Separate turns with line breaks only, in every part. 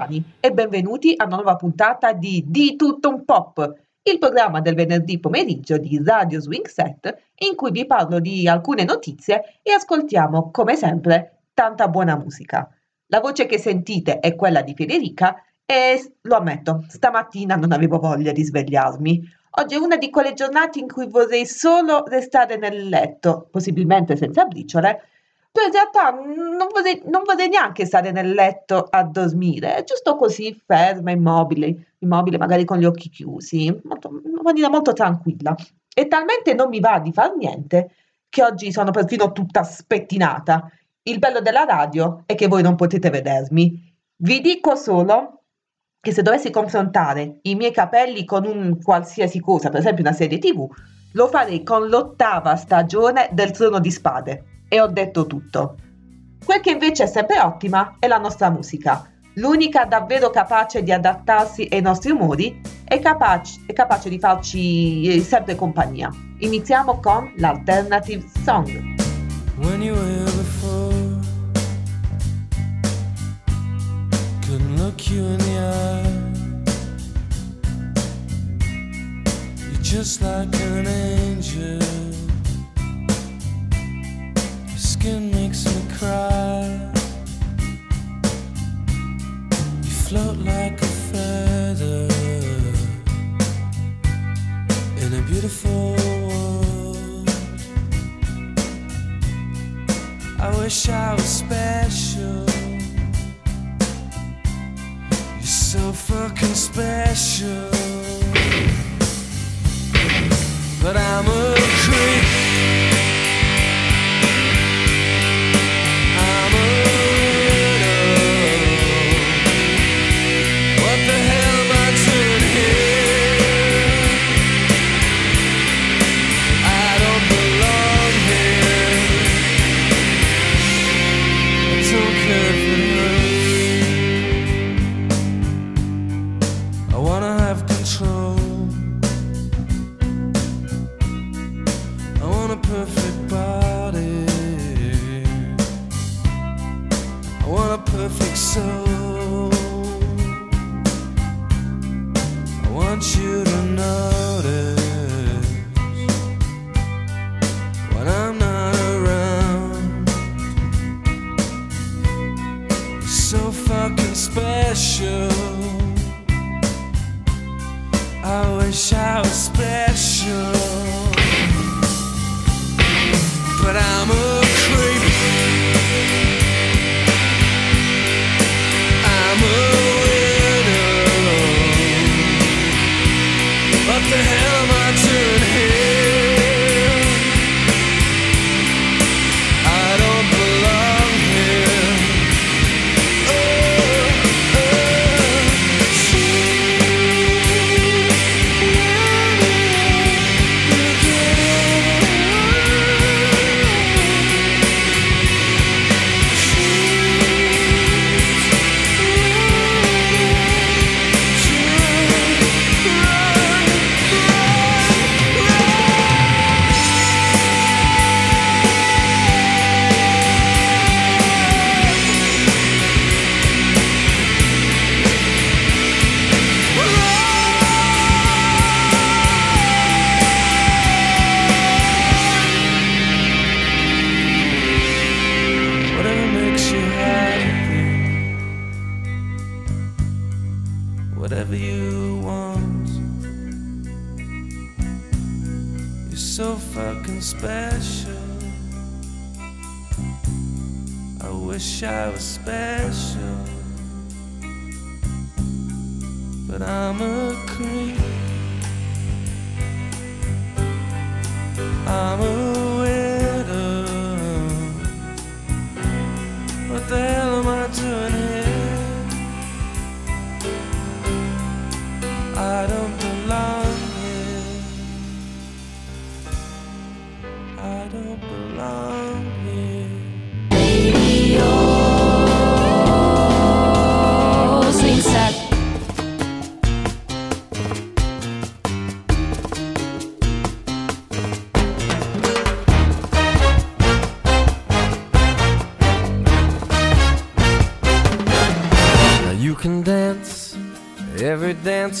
Settiani e benvenuti a una nuova puntata di Di tutto un pop, il programma del venerdì pomeriggio di Radio Swing Set in cui vi parlo di alcune notizie e ascoltiamo, come sempre, tanta buona musica. La voce che sentite è quella di Federica e lo ammetto, stamattina non avevo voglia di svegliarmi. Oggi è una di quelle giornate in cui vorrei solo restare nel letto, possibilmente senza briciole, però in realtà non vorrei, non vorrei neanche stare nel letto a dormire, giusto così ferma, immobile, immobile magari con gli occhi chiusi, molto, in maniera molto tranquilla. E talmente non mi va di far niente che oggi sono perfino tutta spettinata. Il bello della radio è che voi non potete vedermi. Vi dico solo che se dovessi confrontare i miei capelli con un qualsiasi cosa, per esempio una serie TV, lo farei con l'ottava stagione del Trono di Spade e ho detto tutto. Quel che invece è sempre ottima è la nostra musica. L'unica davvero capace di adattarsi ai nostri umori è capace, capace di farci eh, sempre compagnia. Iniziamo con l'Alternative Song. When you were before, couldn't look you in the eye. You're just like an angel. Skin makes me cry. You float like a feather in a beautiful world. I wish I was special. You're so fucking special. But I'm a creep.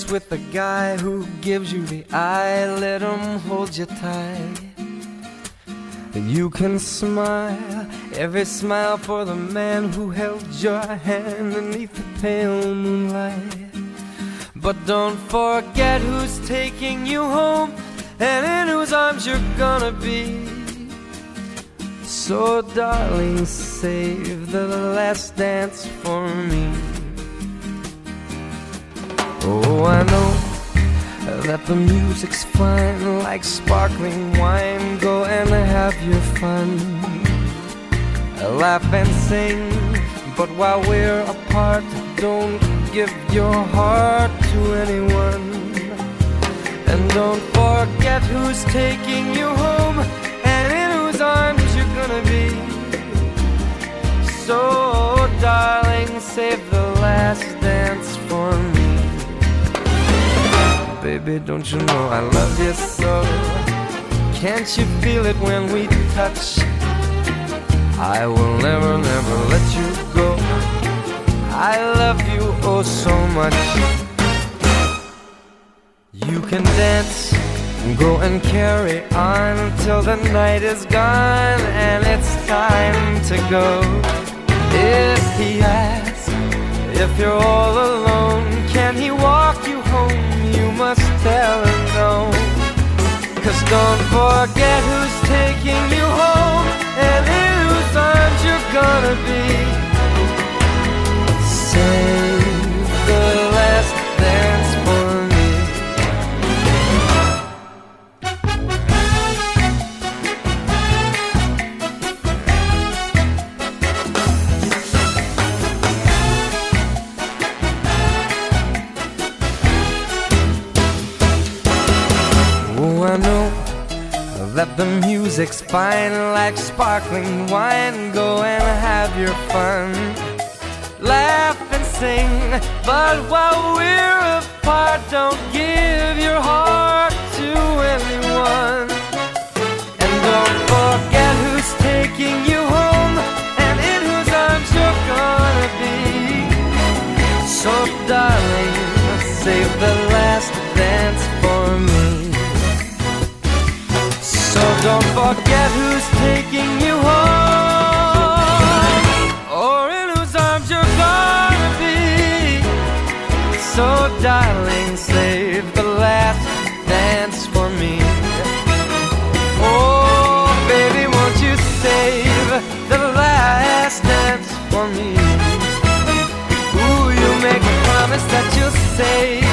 Dance with the guy who gives you the eye, let him hold you tight. You can smile every smile for the man who held your hand beneath the pale moonlight. But don't forget who's taking you home and in whose arms you're gonna be. So, darling, save the last dance for me. Oh, I know that the music's fine, like sparkling wine. Go and have your fun, laugh and sing. But while we're apart, don't give your heart to anyone. And don't forget who's taking you home and in whose arms you're gonna be. So, darling, save the last dance for me. Baby, don't you know I love you so? Can't you feel it when we touch? I will never, never let you go. I love you oh so much. You can dance, go and carry on until the night is gone and it's time to go. If he asks if you're all alone, can he walk you home? Must tell him no. Cause don't forget who's taking you home and in whose arms you're gonna be. Save I know that the music's fine like sparkling wine. Go and have your fun. Laugh and sing, but while we're apart, don't give your heart to anyone. And don't forget who's taking you home and in whose arms you're gonna be. So, darling, save the last dance for me. So don't forget who's taking you home or in whose arms you're gonna be. So darling, save the last dance for me. Oh, baby, won't you save the last dance for me? Ooh, you make a promise that you'll save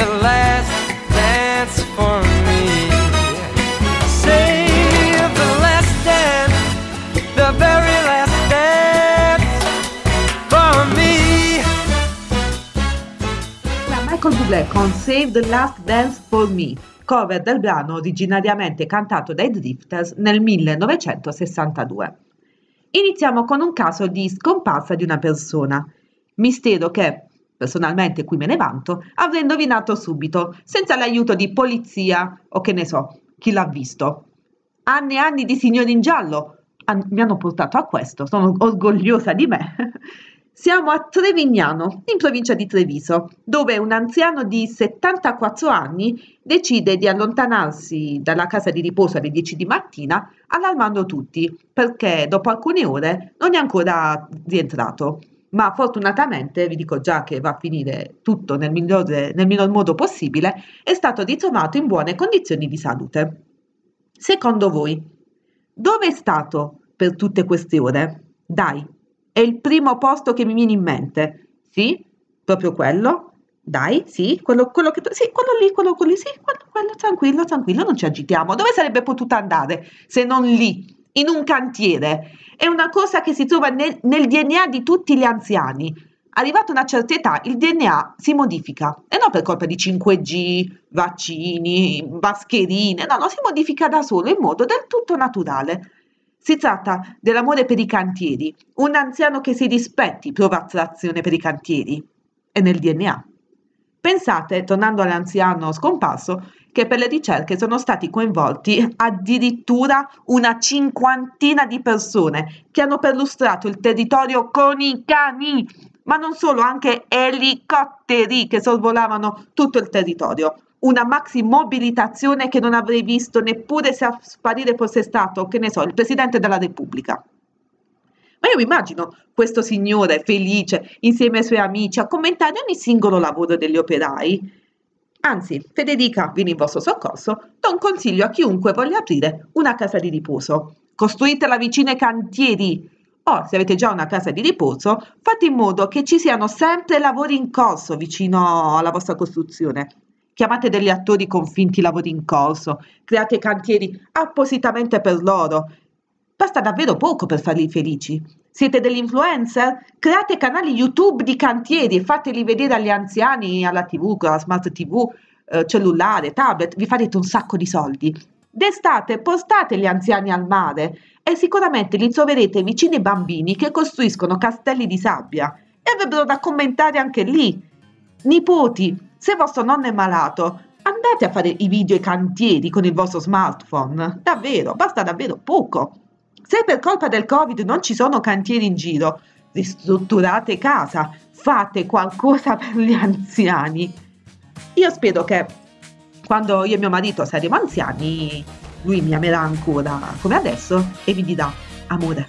the last dance for me.
Michael Bublé con Save the Last Dance for Me, cover del brano originariamente cantato dai Drifters nel 1962. Iniziamo con un caso di scomparsa di una persona, mistero che, personalmente qui me ne vanto, avrei indovinato subito, senza l'aiuto di polizia o che ne so, chi l'ha visto. Anni e anni di signori in giallo mi hanno portato a questo, sono orgogliosa di me. Siamo a Trevignano, in provincia di Treviso, dove un anziano di 74 anni decide di allontanarsi dalla casa di riposo alle 10 di mattina, allarmando tutti, perché dopo alcune ore non è ancora rientrato. Ma fortunatamente, vi dico già che va a finire tutto nel migliore- nel miglior modo possibile, è stato ritrovato in buone condizioni di salute. Secondo voi, dove è stato per tutte queste ore? Dai, è il primo posto che mi viene in mente. Sì, proprio quello. Dai, sì, quello, quello che... Sì, quello lì, quello, quello lì, sì, quello, quello, tranquillo, tranquillo, non ci agitiamo. Dove sarebbe potuta andare se non lì, in un cantiere? È una cosa che si trova nel, nel DNA di tutti gli anziani. Arrivata una certa età, il DNA si modifica e non per colpa di 5G, vaccini, mascherine, no, no, si modifica da solo in modo del tutto naturale. Si tratta dell'amore per i cantieri. Un anziano che si rispetti prova attrazione per i cantieri. È nel DNA. Pensate, tornando all'anziano scomparso, che per le ricerche sono stati coinvolti addirittura una cinquantina di persone che hanno perlustrato il territorio con i cani. ma non solo, anche elicotteri che sorvolavano tutto il territorio. Una maxi mobilitazione che non avrei visto neppure se a sparire fosse stato, che ne so, il Presidente della Repubblica. Ma io mi immagino questo signore felice insieme ai suoi amici a commentare ogni singolo lavoro degli operai. Anzi, Federica viene in vostro soccorso, do un consiglio a chiunque voglia aprire una casa di riposo. Costruitela vicino ai cantieri, o se avete già una casa di riposo, fate in modo che ci siano sempre lavori in corso vicino alla vostra costruzione. Chiamate degli attori con finti lavori in corso, create cantieri appositamente per loro. Basta davvero poco per farli felici. Siete degli influencer? Create canali YouTube di cantieri e fateli vedere agli anziani alla TV, con la smart TV, eh, cellulare, tablet, vi farete un sacco di soldi. D'estate postate gli anziani al mare e sicuramente li troverete vicini ai bambini che costruiscono castelli di sabbia e avrebbero da commentare anche lì. Nipoti, se vostro nonno è malato, andate a fare i video ai cantieri con il vostro smartphone. Davvero, basta davvero poco. Se per colpa del Covid non ci sono cantieri in giro, ristrutturate casa, fate qualcosa per gli anziani. Io spero che quando io e mio marito saremo anziani, lui mi amerà ancora come adesso e vi dirà, amore,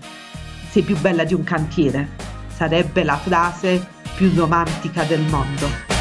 sei più bella di un cantiere. Sarebbe la frase più romantica del mondo.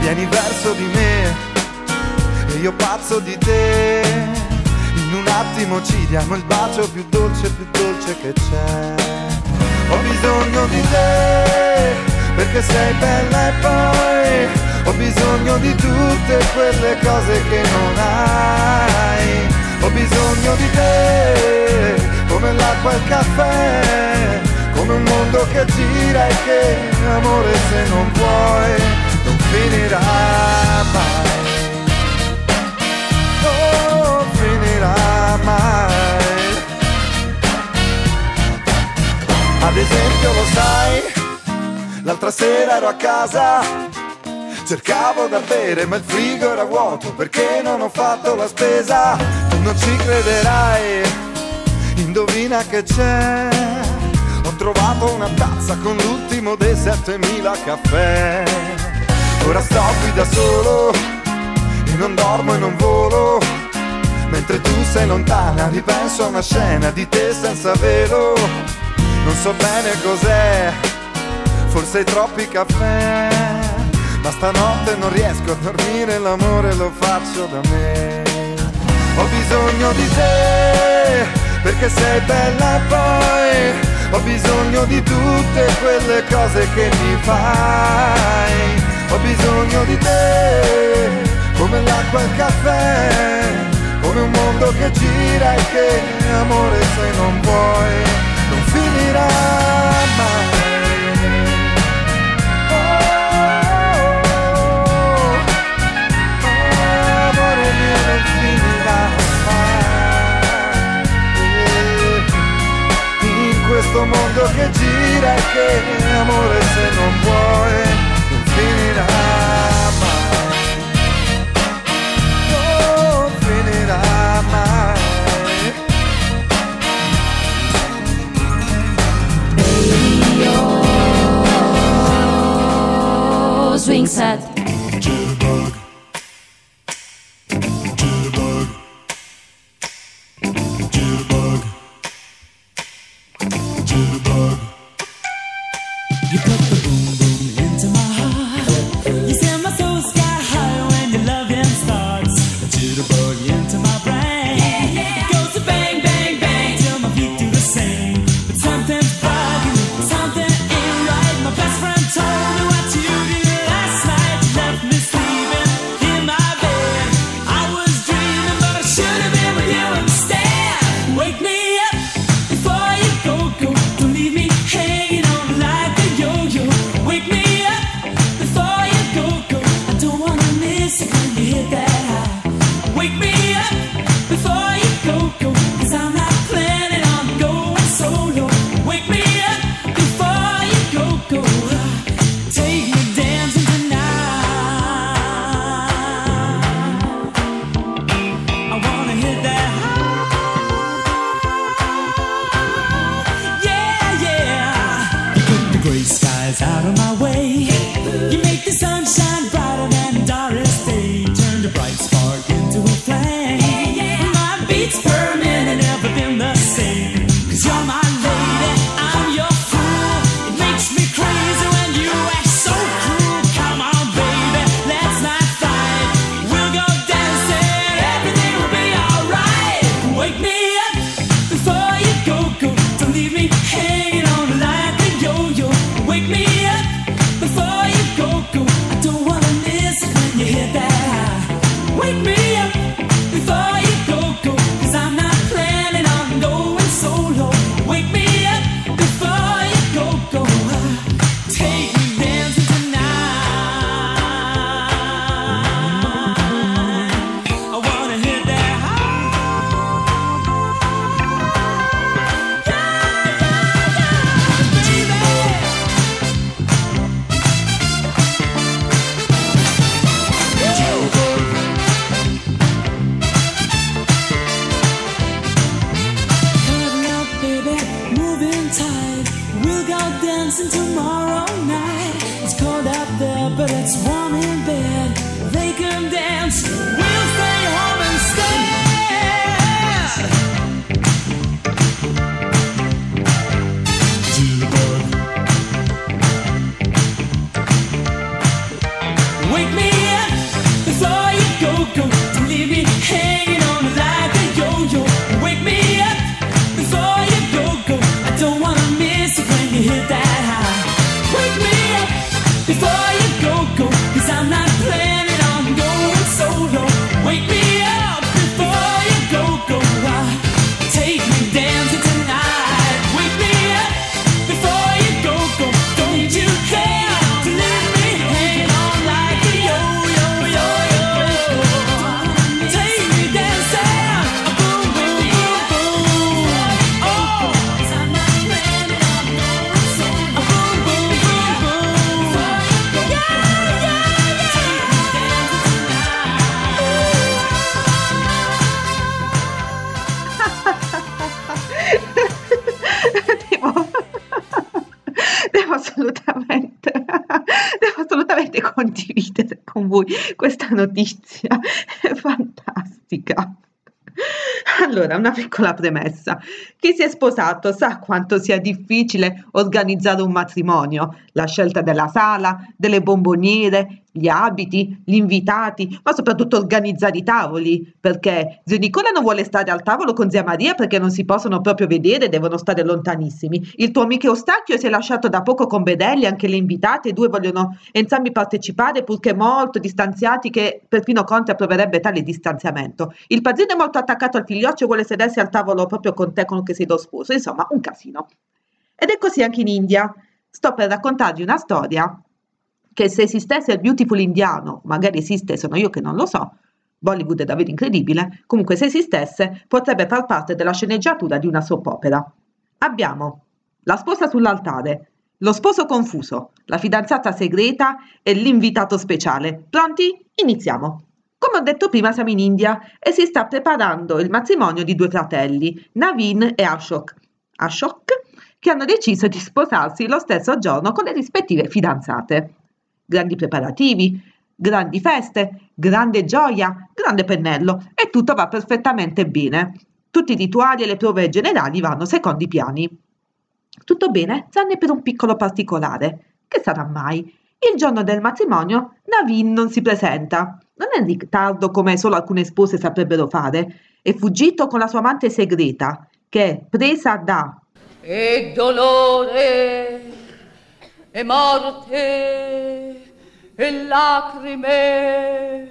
vieni verso di me e io pazzo di te. In un attimo ci diamo il bacio più dolce più dolce che c'è. Ho bisogno di te perché sei bella e poi ho bisogno di tutte quelle cose che non hai. Ho bisogno di te, come l'acqua e il caffè, come un mondo che gira e che amore se non vuoi non finirà mai. Non finirà mai. Ad esempio lo sai, l'altra sera ero a casa Cercavo da bere ma il frigo era vuoto perché non ho fatto la spesa Tu non ci crederai, indovina che c'è Ho trovato una tazza con l'ultimo dei 7000 caffè Ora sto qui da solo e non dormo e non volo Mentre tu sei lontana ripenso a una scena di te senza velo Non so bene cos'è, forse troppi caffè ma stanotte non riesco a dormire, l'amore lo faccio da me. Ho bisogno di te, perché sei bella poi ho bisogno di tutte quelle cose che mi fai. Ho bisogno di te, come l'acqua e il caffè, come un mondo che gira e che amore se non vuoi non finirà mai. questo mondo che gira e che amore se non vuoi
swing set.
You
put voi questa notizia, è fantastica. Allora, una piccola premessa. Chi si è sposato sa quanto sia difficile organizzare un matrimonio, la scelta della sala, delle bomboniere, gli abiti, gli invitati, ma soprattutto organizzare i tavoli, perché zio Nicola non vuole stare al tavolo con zia Maria perché non si possono proprio vedere, devono stare lontanissimi. Il tuo amico Eustachio si è lasciato da poco con Bedelli, anche le invitate, i due vogliono entrambi partecipare, purché molto distanziati che perfino Conte approverebbe tale distanziamento. Il padrino è molto attaccato al figlioccio e vuole sedersi al tavolo proprio con te, con che sei lo sposo, insomma, un casino. Ed è così anche in India. Sto per raccontarvi una storia che se esistesse il beautiful indiano, magari esiste, sono io che non lo so, Bollywood è davvero incredibile, comunque se esistesse potrebbe far parte della sceneggiatura di una soap opera. Abbiamo la sposa sull'altare, lo sposo confuso, la fidanzata segreta e l'invitato speciale. Pronti? Iniziamo. Come ho detto prima siamo in India e si sta preparando il matrimonio di due fratelli, Naveen e Ashok. Ashok che hanno deciso di sposarsi lo stesso giorno con le rispettive fidanzate grandi preparativi, grandi feste, grande gioia, grande pennello e tutto va perfettamente bene. Tutti i rituali e le prove generali vanno secondo i piani. Tutto bene, tranne per un piccolo particolare. Che sarà mai? Il giorno del matrimonio Navin non si presenta. Non è in ritardo come solo alcune spose saprebbero fare. È fuggito con la sua amante segreta, che è presa da
e dolore e morte e lacrime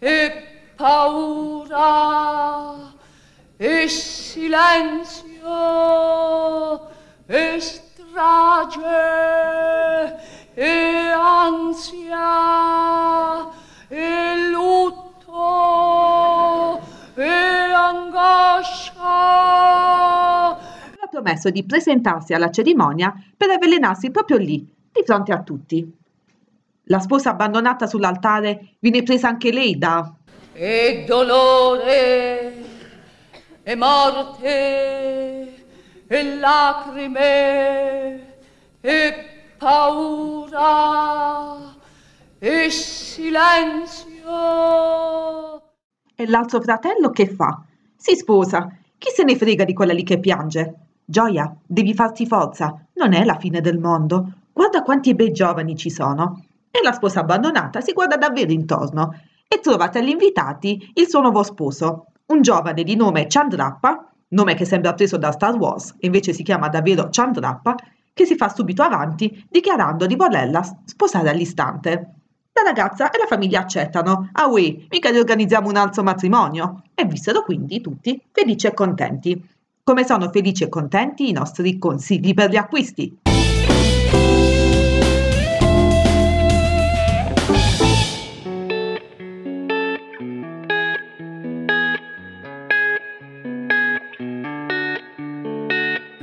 e paura e silenzio e strage e ansia e lutto e angoscia
aveva promesso di presentarsi alla cerimonia per avvelenarsi proprio lì, di fronte a tutti. La sposa abbandonata sull'altare viene presa anche lei da
e dolore e morte e lacrime e paura e silenzio.
E l'altro fratello che fa? Si sposa. Chi se ne frega di quella lì che piange? Gioia, devi farti forza, non è la fine del mondo. Guarda quanti bei giovani ci sono. E la sposa abbandonata si guarda davvero intorno e trova tra gli invitati il suo nuovo sposo, un giovane di nome Chandrappa, nome che sembra preso da Star Wars e invece si chiama davvero Chandrappa, che si fa subito avanti dichiarando di volerla sposare all'istante. La ragazza e la famiglia accettano. Ah oui, mica riorganizziamo un altro matrimonio. E vissero quindi tutti felici e contenti. Come sono felici e contenti i nostri consigli per gli acquisti?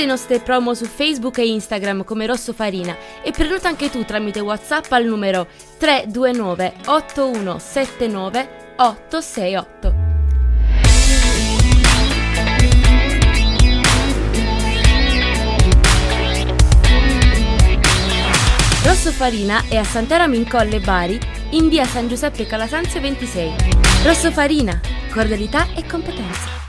Le nostre promo su Facebook e Instagram come Rosso Farina e prenota anche tu tramite WhatsApp al numero 329 8179 868. Rosso Farina è a Sant'Eramo in Colle Bari, in via San Giuseppe Calasanzio 26. Rosso Farina, cordialità e competenza.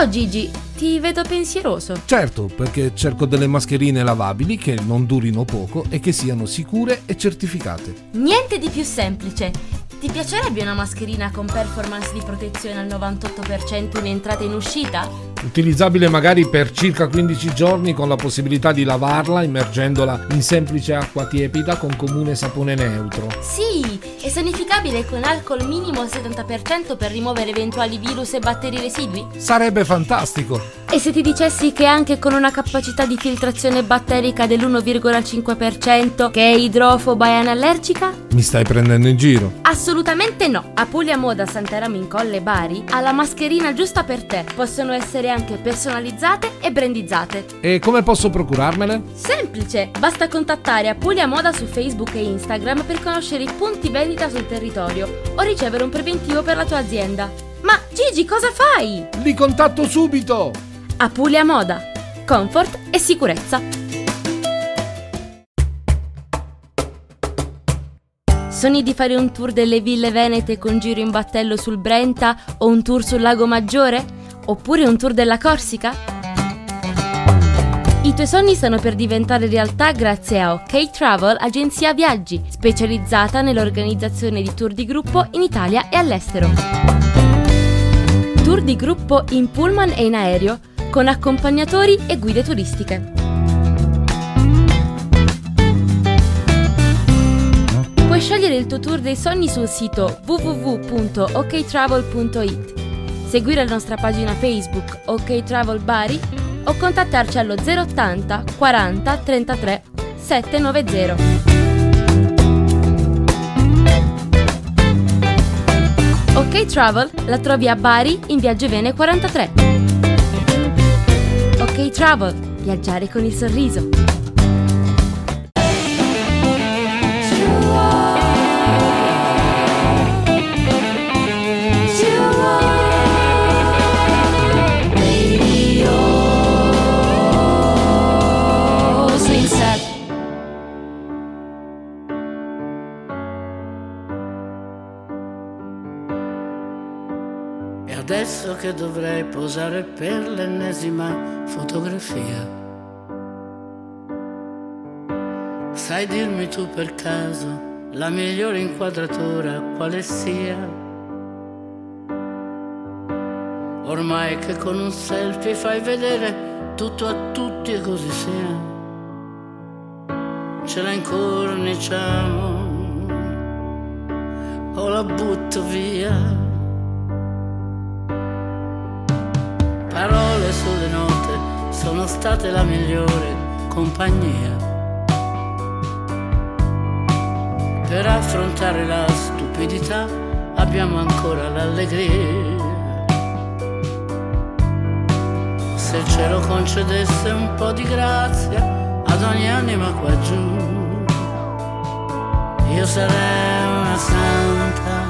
Ciao Gigi, ti vedo pensieroso.
Certo, perché cerco delle mascherine lavabili che non durino poco e che siano sicure e certificate.
Niente di più semplice. Ti piacerebbe una mascherina con performance di protezione al 98% in entrata e in uscita?
Utilizzabile magari per circa 15 giorni con la possibilità di lavarla immergendola in semplice acqua tiepida con comune sapone neutro.
Sì, e sanificabile con alcol minimo al 70% per rimuovere eventuali virus e batteri residui?
Sarebbe fantastico!
E se ti dicessi che anche con una capacità di filtrazione batterica dell'1,5% che è idrofoba e anallergica?
Mi stai prendendo in giro?
Assolutamente no! A Puglia Moda Sant'Eramo in Colle Bari ha la mascherina giusta per te. Possono essere anche personalizzate e brandizzate.
E come posso procurarmele?
Semplice! Basta contattare Apulia Moda su Facebook e Instagram per conoscere i punti vendita sul territorio o ricevere un preventivo per la tua azienda. Ma Gigi, cosa fai?
Li contatto subito!
Apulia Moda. Comfort e sicurezza. Sogni di fare un tour delle ville venete con giro in battello sul Brenta o un tour sul Lago Maggiore? Oppure un tour della Corsica? I tuoi sogni stanno per diventare realtà grazie a OK Travel, agenzia viaggi, specializzata nell'organizzazione di tour di gruppo in Italia e all'estero. Tour di gruppo in pullman e in aereo, con accompagnatori e guide turistiche. Puoi scegliere il tuo tour dei sogni sul sito www.oktravel.it, seguire la nostra pagina Facebook OK Travel Bari o contattarci allo 080 40 33 790. OK Travel la trovi a Bari in via Giovene 43. OK Travel, viaggiare con il sorriso.
Adesso che dovrei posare per l'ennesima fotografia. Sai dirmi tu per caso la migliore inquadratura quale sia? Ormai che con un selfie fai vedere tutto a tutti e così sia. Ce la incorniciamo o la butto via. Sono state la migliore compagnia. Per affrontare la stupidità abbiamo ancora l'allegria. Se il cielo concedesse un po' di grazia ad ogni anima qua giù, io sarei una santa,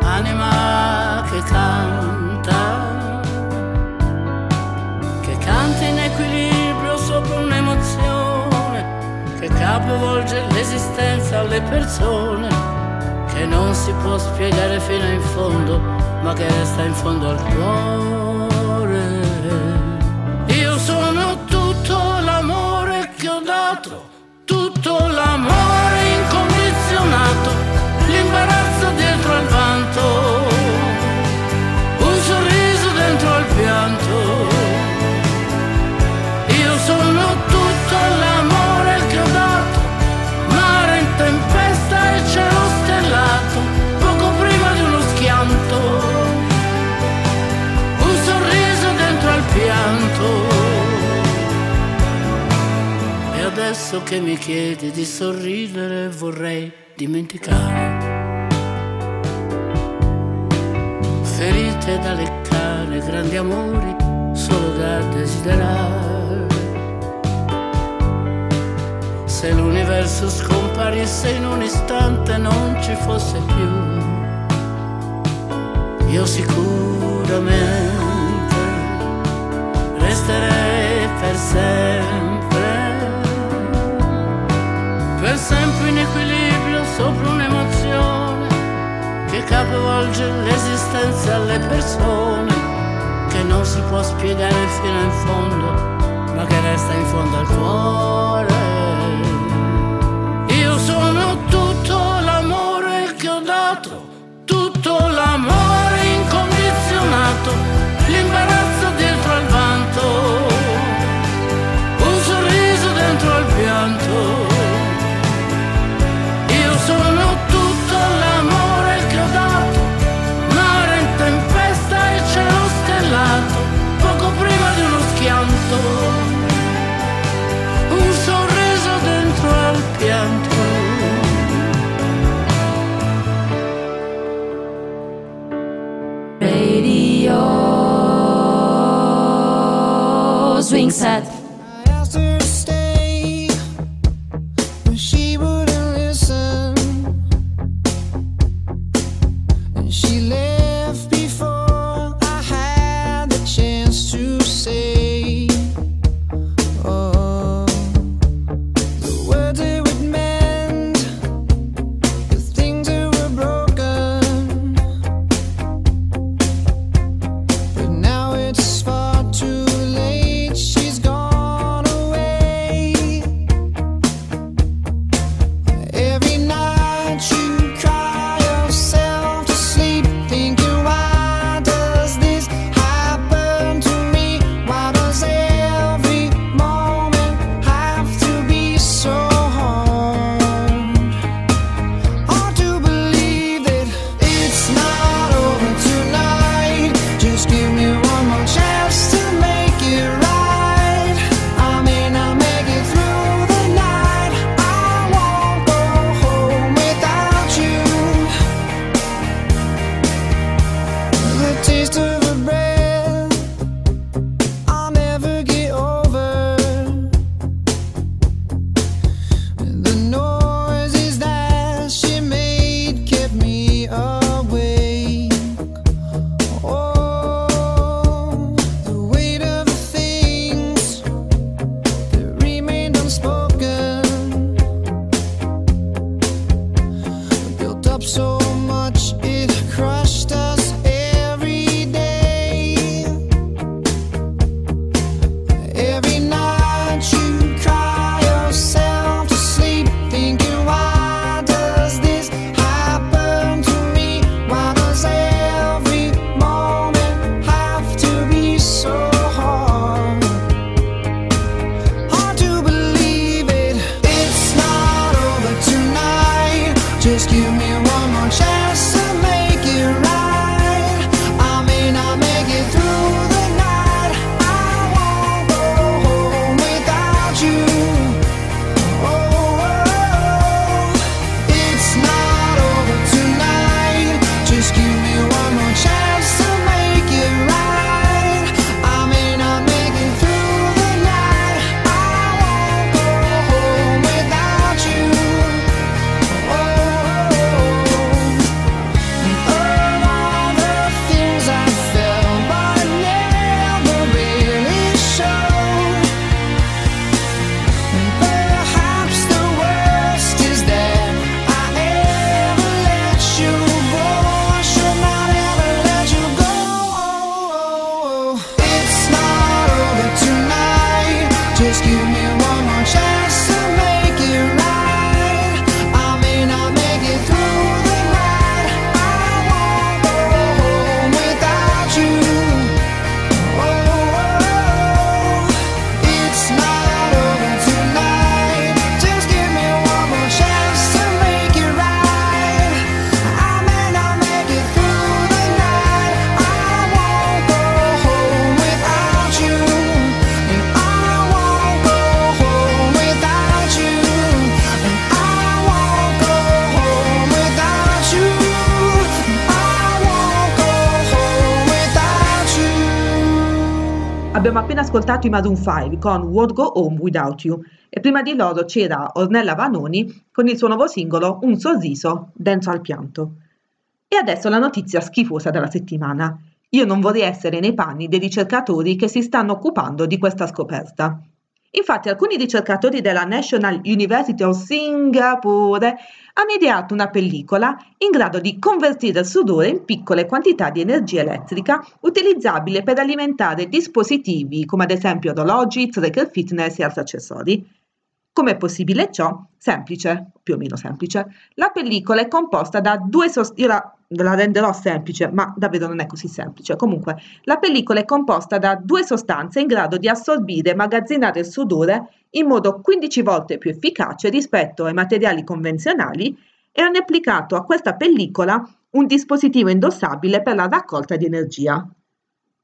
anima che canta canta in equilibrio sopra un'emozione, che capovolge l'esistenza alle persone, che non si può spiegare fino in fondo, ma che resta in fondo al cuore. Adesso che mi chiedi di sorridere vorrei dimenticare. Ferite da leccare grandi amori solo da desiderare. Se l'universo scomparisse in un istante non ci fosse più, io sicuramente resterei per sempre, per sempre in equilibrio sopra un'emozione che capovolge l'esistenza alle persone, che non si può spiegare fino in fondo, ma che resta in fondo al cuore. Io sono tutto l'amore che ho dato, tutto l'amore
Radio
ascoltato i Maroon 5 con Won't Go Home Without You e prima di loro c'era Ornella Vanoni con il suo nuovo singolo Un sorriso dentro al pianto. E adesso la notizia schifosa della settimana. Io non vorrei essere nei panni dei ricercatori che si stanno occupando di questa scoperta. Infatti alcuni ricercatori della National University of Singapore hanno ideato una pellicola in grado di convertire il sudore in piccole quantità di energia elettrica utilizzabile per alimentare dispositivi come ad esempio orologi, tracker fitness e altri accessori. Com'è possibile ciò? Semplice, più o meno semplice. La pellicola è composta da due sostanze. Io la, renderò semplice, ma davvero non è così semplice. Comunque, la pellicola è composta da due sostanze in grado di assorbire e magazzinare il sudore in modo 15 volte più efficace rispetto ai materiali convenzionali e hanno applicato a questa pellicola un dispositivo indossabile per la raccolta di energia.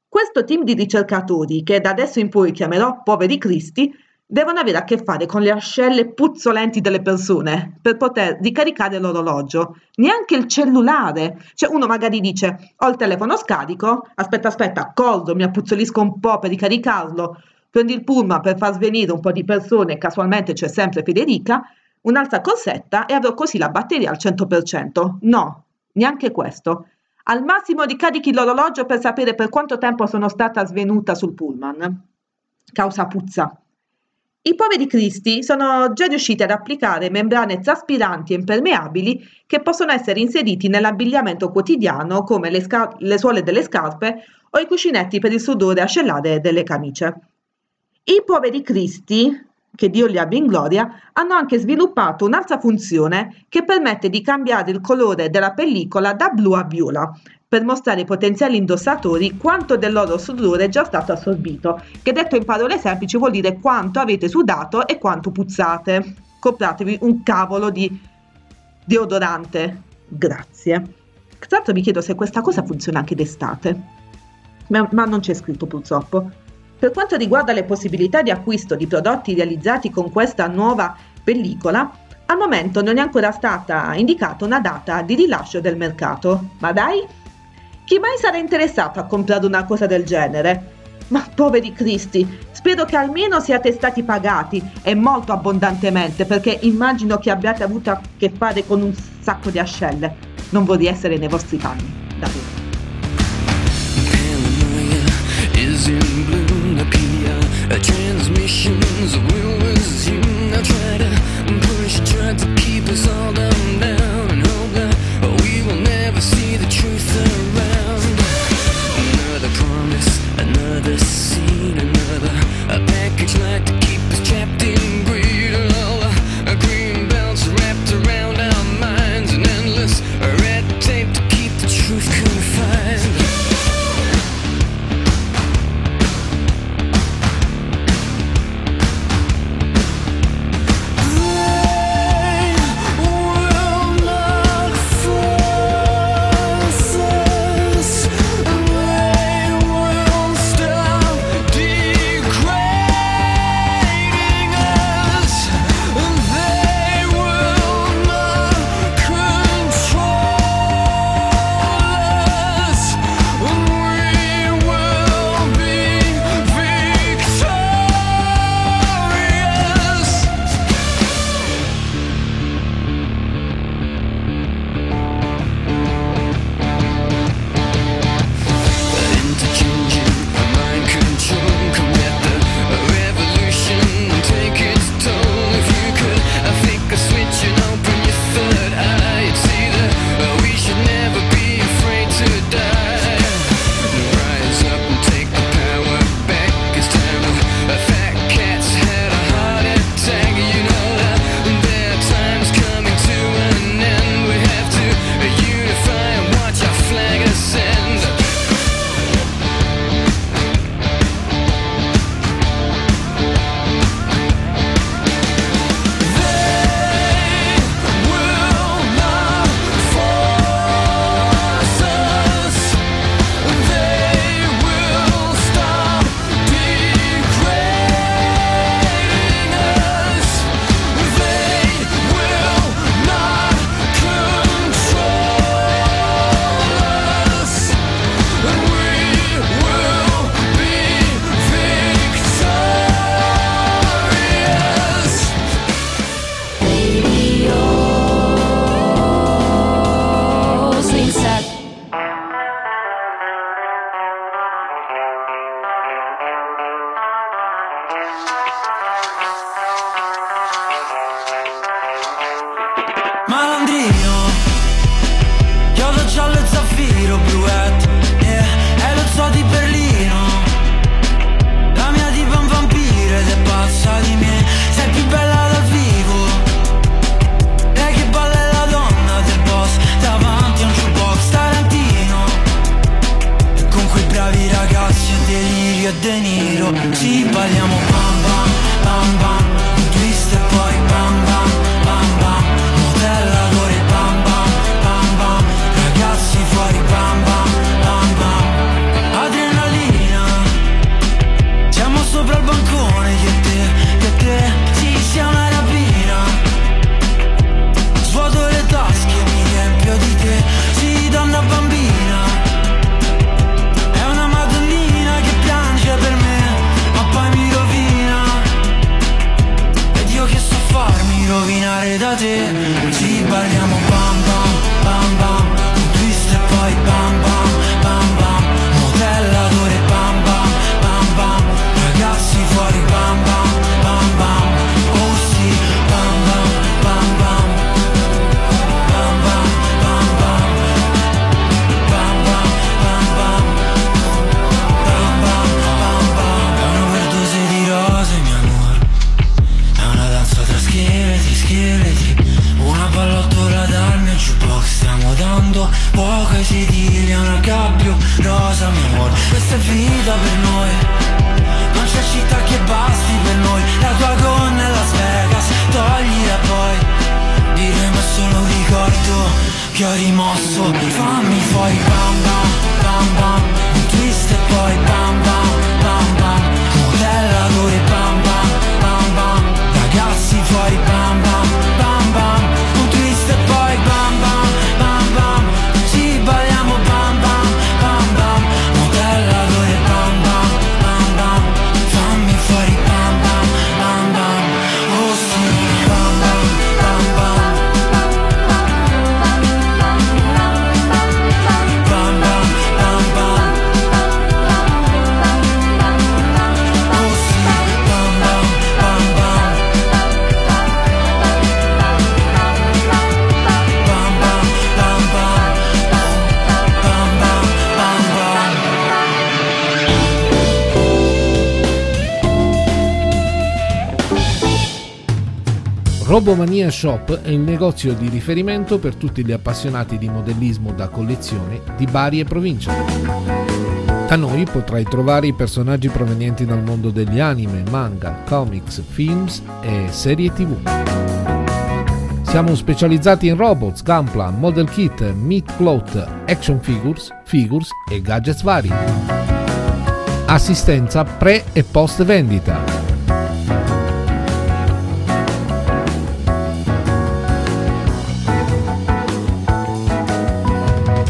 Questo team di ricercatori, che da adesso in poi chiamerò poveri cristi, devono avere a che fare con le ascelle puzzolenti delle persone per poter ricaricare l'orologio, neanche il cellulare. Cioè uno magari dice ho il telefono scarico, aspetta aspetta, corro, mi appuzzolisco un po' per ricaricarlo, prendi il pullman per far svenire un po' di persone, casualmente c'è sempre Federica, un'altra corsetta e avrò così la batteria al 100%. No, neanche questo. Al massimo ricarichi l'orologio per sapere per quanto tempo sono stata svenuta sul pullman. Causa puzza. I poveri cristi sono già riusciti ad applicare membrane traspiranti e impermeabili che possono essere inseriti nell'abbigliamento quotidiano come le, sca- le suole delle scarpe o i cuscinetti per il sudore ascellare delle camicie. I poveri cristi, che Dio li abbia in gloria, hanno anche sviluppato un'altra funzione che permette di cambiare il colore della pellicola da blu a viola, per mostrare ai potenziali indossatori quanto del loro sudore è già stato assorbito, che detto in parole semplici vuol dire quanto avete sudato e quanto puzzate. Compratevi un cavolo di deodorante. Grazie. Tra l'altro mi chiedo se questa cosa funziona anche d'estate, ma, ma non c'è scritto purtroppo. Per quanto riguarda le possibilità di acquisto di prodotti realizzati con questa nuova pellicola, al momento non è ancora stata indicata una data di rilascio del mercato. Ma dai, chi mai sarà interessato a comprare una cosa del genere? Ma poveri cristi, spero che almeno siate stati pagati e molto abbondantemente perché immagino che abbiate avuto a che fare con un sacco di ascelle. Non vorrei essere nei vostri panni, davvero.
Robomania Shop è il negozio di riferimento per tutti gli appassionati di modellismo da collezione di Bari e provincia. Da noi potrai trovare i personaggi provenienti dal mondo degli anime, manga, comics, films e serie tv. Siamo specializzati in robots, gunpla, model kit, meat cloth, action figures, figures e gadgets vari. Assistenza pre e post vendita.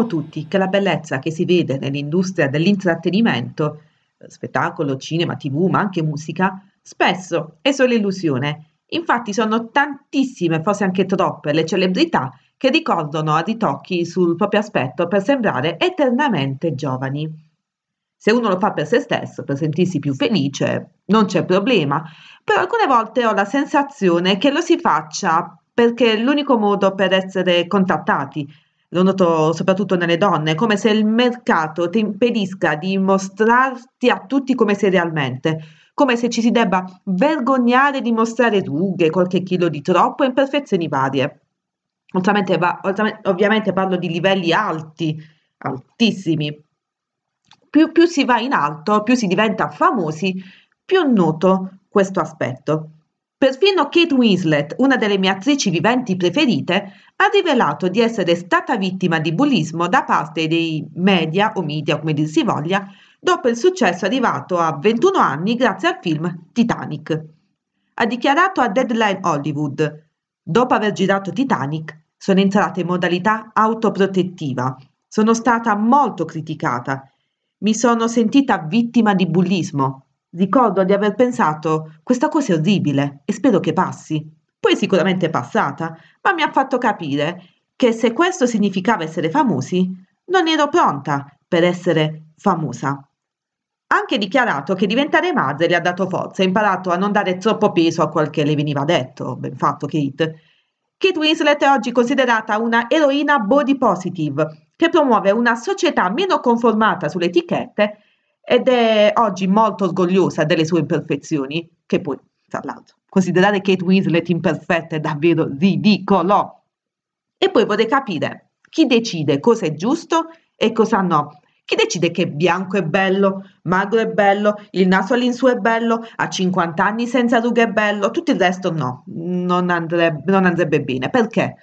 Sappiamo tutti che la bellezza che si vede nell'industria dell'intrattenimento, spettacolo, cinema, tv, ma anche musica, spesso è solo illusione. Infatti sono tantissime, forse anche troppe, le celebrità che ricordano a ritocchi sul proprio aspetto per sembrare eternamente giovani. Se uno lo fa per se stesso, per sentirsi più felice, non c'è problema, però alcune volte ho la sensazione che lo si faccia perché è l'unico modo per essere contattati. Lo noto soprattutto nelle donne, come se il mercato ti impedisca di mostrarti a tutti come sei realmente, come se ci si debba vergognare di mostrare rughe, qualche chilo di troppo e imperfezioni varie. Ovviamente, va- ovviamente parlo di livelli alti, altissimi. Più, più si va in alto, più si diventa famosi, più noto questo aspetto. Perfino Kate Winslet, una delle mie attrici viventi preferite, ha rivelato di essere stata vittima di bullismo da parte dei media o media, come dir si voglia, dopo il successo arrivato a 21 anni grazie al film Titanic. Ha dichiarato a Deadline Hollywood: Dopo aver girato Titanic, sono entrata in modalità autoprotettiva. Sono stata molto criticata. Mi sono sentita vittima di bullismo. Ricordo di aver pensato questa cosa è orribile e spero che passi. Poi sicuramente è passata, ma mi ha fatto capire che se questo significava essere famosi, non ero pronta per essere famosa. Ha anche dichiarato che diventare madre le ha dato forza, ha imparato a non dare troppo peso a quel che le veniva detto. Ben fatto, Kate. Kate Winslet è oggi considerata una eroina body positive, che promuove una società meno conformata sulle etichette ed è oggi molto orgogliosa delle sue imperfezioni, che poi, tra l'altro, considerare Kate Winslet imperfetta è davvero ridicolo. E poi vorrei capire chi decide cosa è giusto e cosa no. Chi decide che bianco è bello, magro è bello, il naso all'insù è bello, a 50 anni senza rughe è bello, tutto il resto no, non andrebbe, non andrebbe bene. Perché?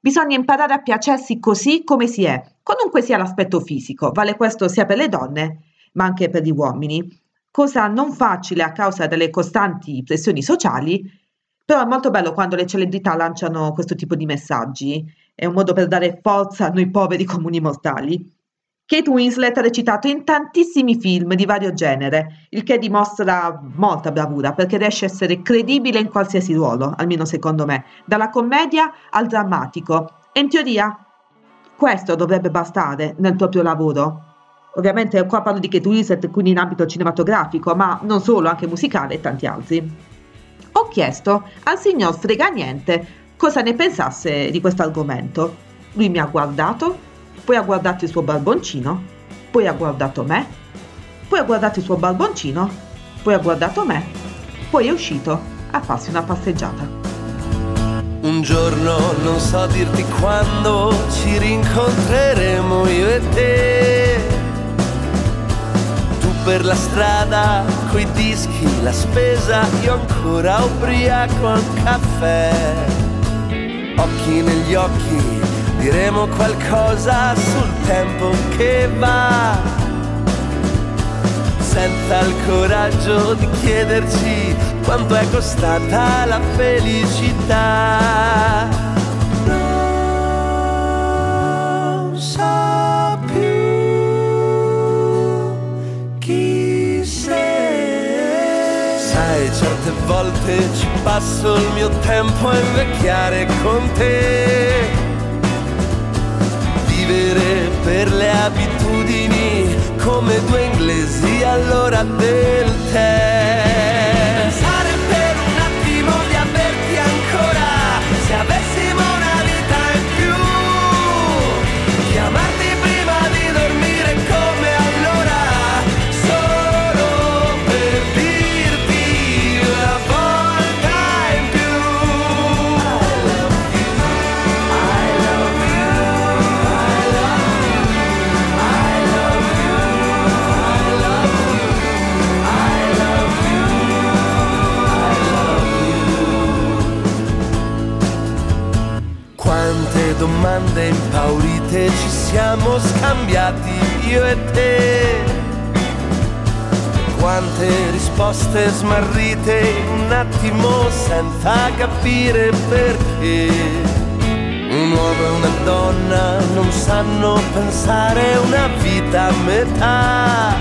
Bisogna imparare a piacersi così come si è, qualunque sia l'aspetto fisico. Vale questo sia per le donne, ma anche per gli uomini. Cosa non facile a causa delle costanti pressioni sociali, però è molto bello quando le celebrità lanciano questo tipo di messaggi. È un modo per dare forza a noi poveri comuni mortali. Kate Winslet ha recitato in tantissimi film di vario genere, il che dimostra molta bravura perché riesce a essere credibile in qualsiasi ruolo, almeno secondo me, dalla commedia al drammatico. E in teoria questo dovrebbe bastare nel proprio lavoro. Ovviamente qua parlo di Kate Winslet, quindi in ambito cinematografico, ma non solo, anche musicale e tanti altri. Ho chiesto al signor Freganiente cosa ne pensasse di questo argomento. Lui mi ha guardato poi ha guardato il suo barboncino, poi ha guardato me, poi ha guardato il suo barboncino, poi ha guardato me, poi è uscito a farsi una passeggiata.
Un giorno non so dirti quando ci rincontreremo io e te. Per la strada, coi dischi, la spesa, io ancora ubriaco al caffè. Occhi negli occhi, diremo qualcosa sul tempo che va. Senza il coraggio di chiederci quanto è costata la felicità. Non so volte ci passo il mio tempo a invecchiare con te vivere per le abitudini come due inglesi all'ora del tè. state smarrite un attimo senza capire perché. Un uomo e una donna non sanno pensare una vita a metà.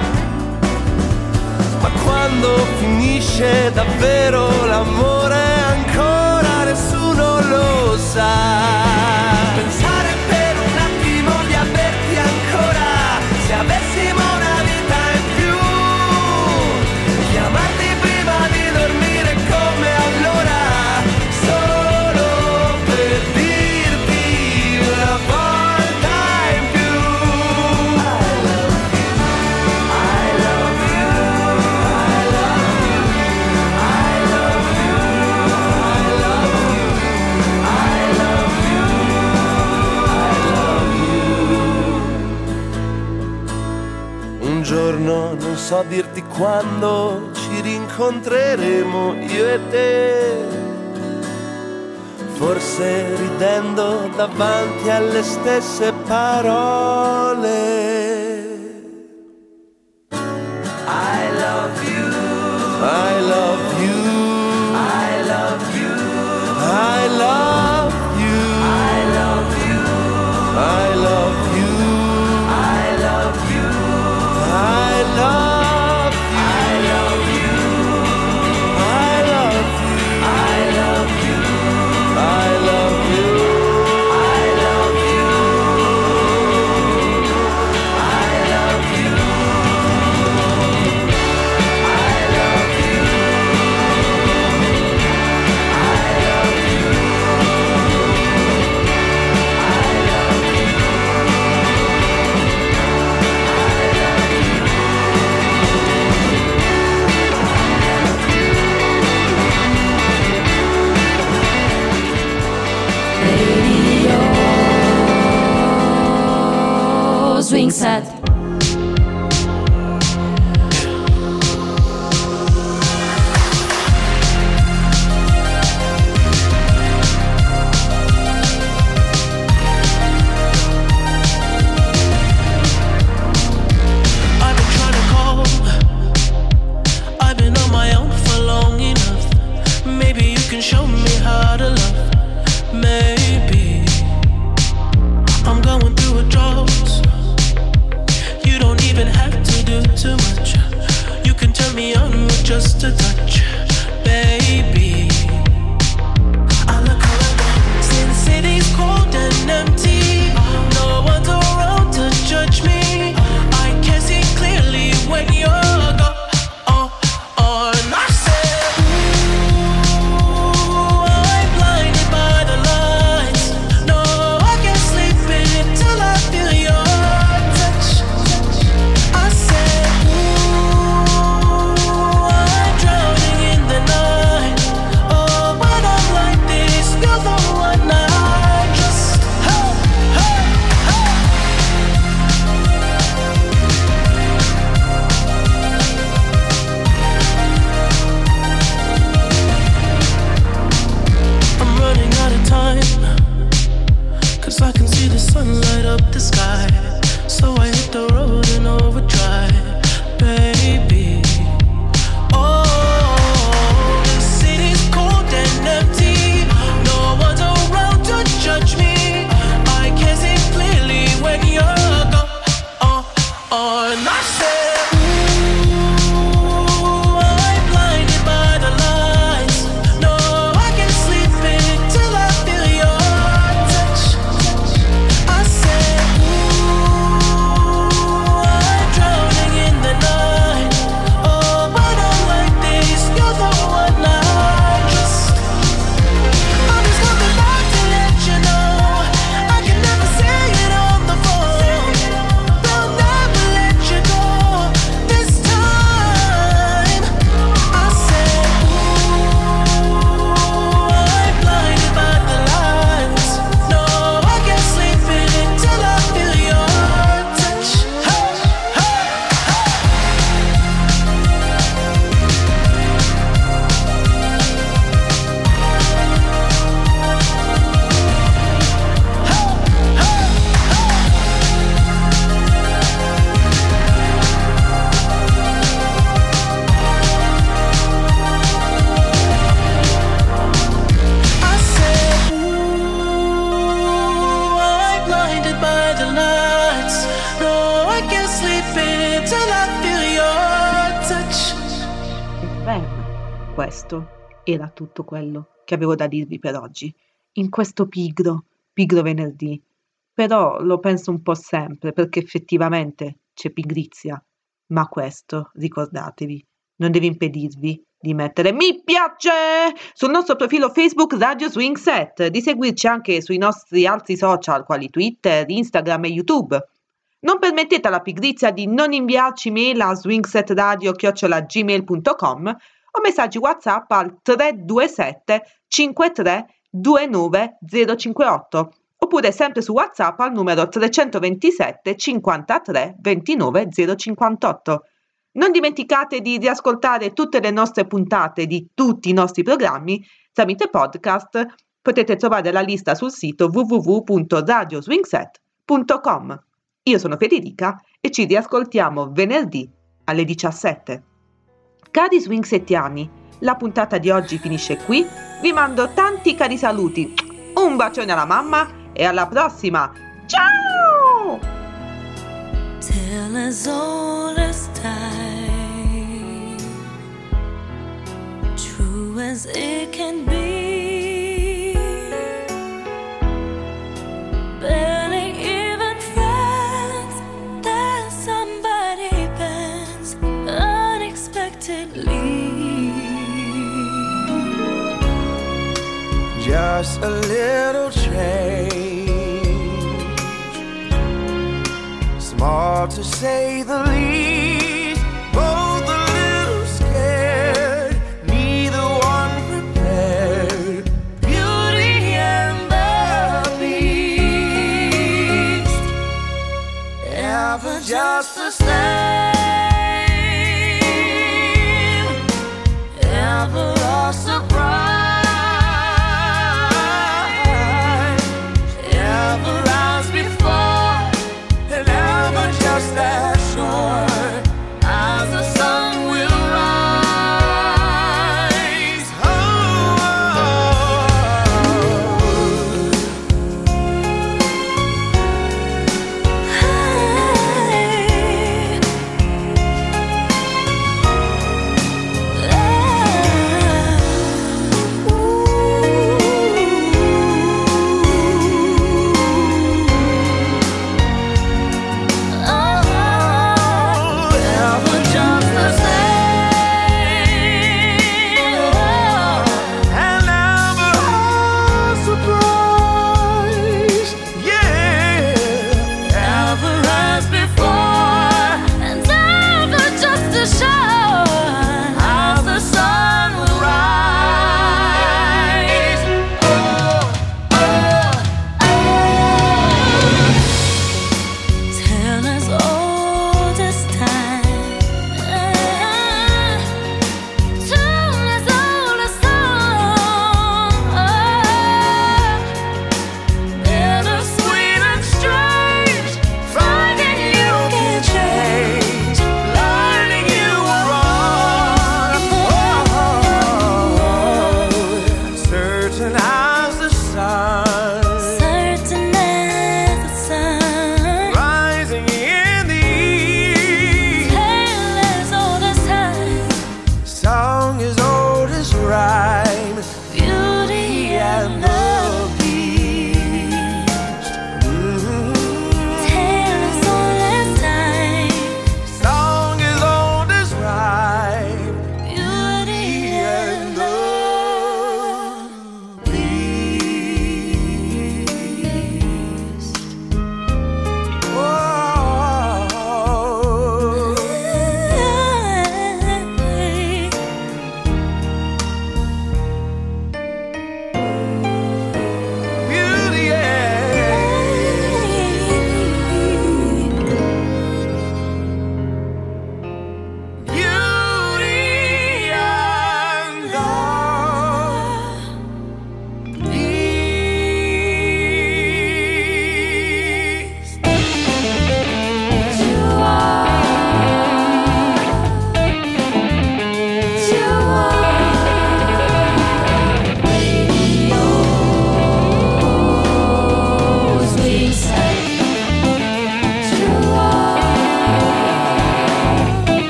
Ma quando finisce davvero l'amore ancora nessuno lo sa. Pensate so dirti quando ci rincontreremo io e te. Forse ridendo davanti alle stesse parole.
Questo era tutto quello che avevo da dirvi per oggi, in questo pigro, pigro venerdì. Però lo penso un po' sempre perché effettivamente c'è pigrizia. Ma questo, ricordatevi, non deve impedirvi di mettere mi piace sul nostro profilo Facebook Radio Swing Set, di seguirci anche sui nostri altri social quali Twitter, Instagram e YouTube. Non permettete alla pigrizia di non inviarci mail a swingsetradio.gmail.com o messaggi WhatsApp al 327 53 29 058 oppure sempre su WhatsApp al numero 327 53 29 058. Non dimenticate di riascoltare tutte le nostre puntate di tutti i nostri programmi tramite podcast. Potete trovare la lista sul sito www.radioswingset.com. Io sono Federica e ci riascoltiamo venerdì alle 17. Cari swingsettiani, la puntata di oggi finisce qui. Vi mando tanti cari saluti. Un bacione alla mamma e alla prossima. Ciao!
Tell as old as time, true as it can be. Unexpectedly.
Just a little change, small to say the least. Both a little scared, neither one prepared. Beauty and the Beast, ever just the same,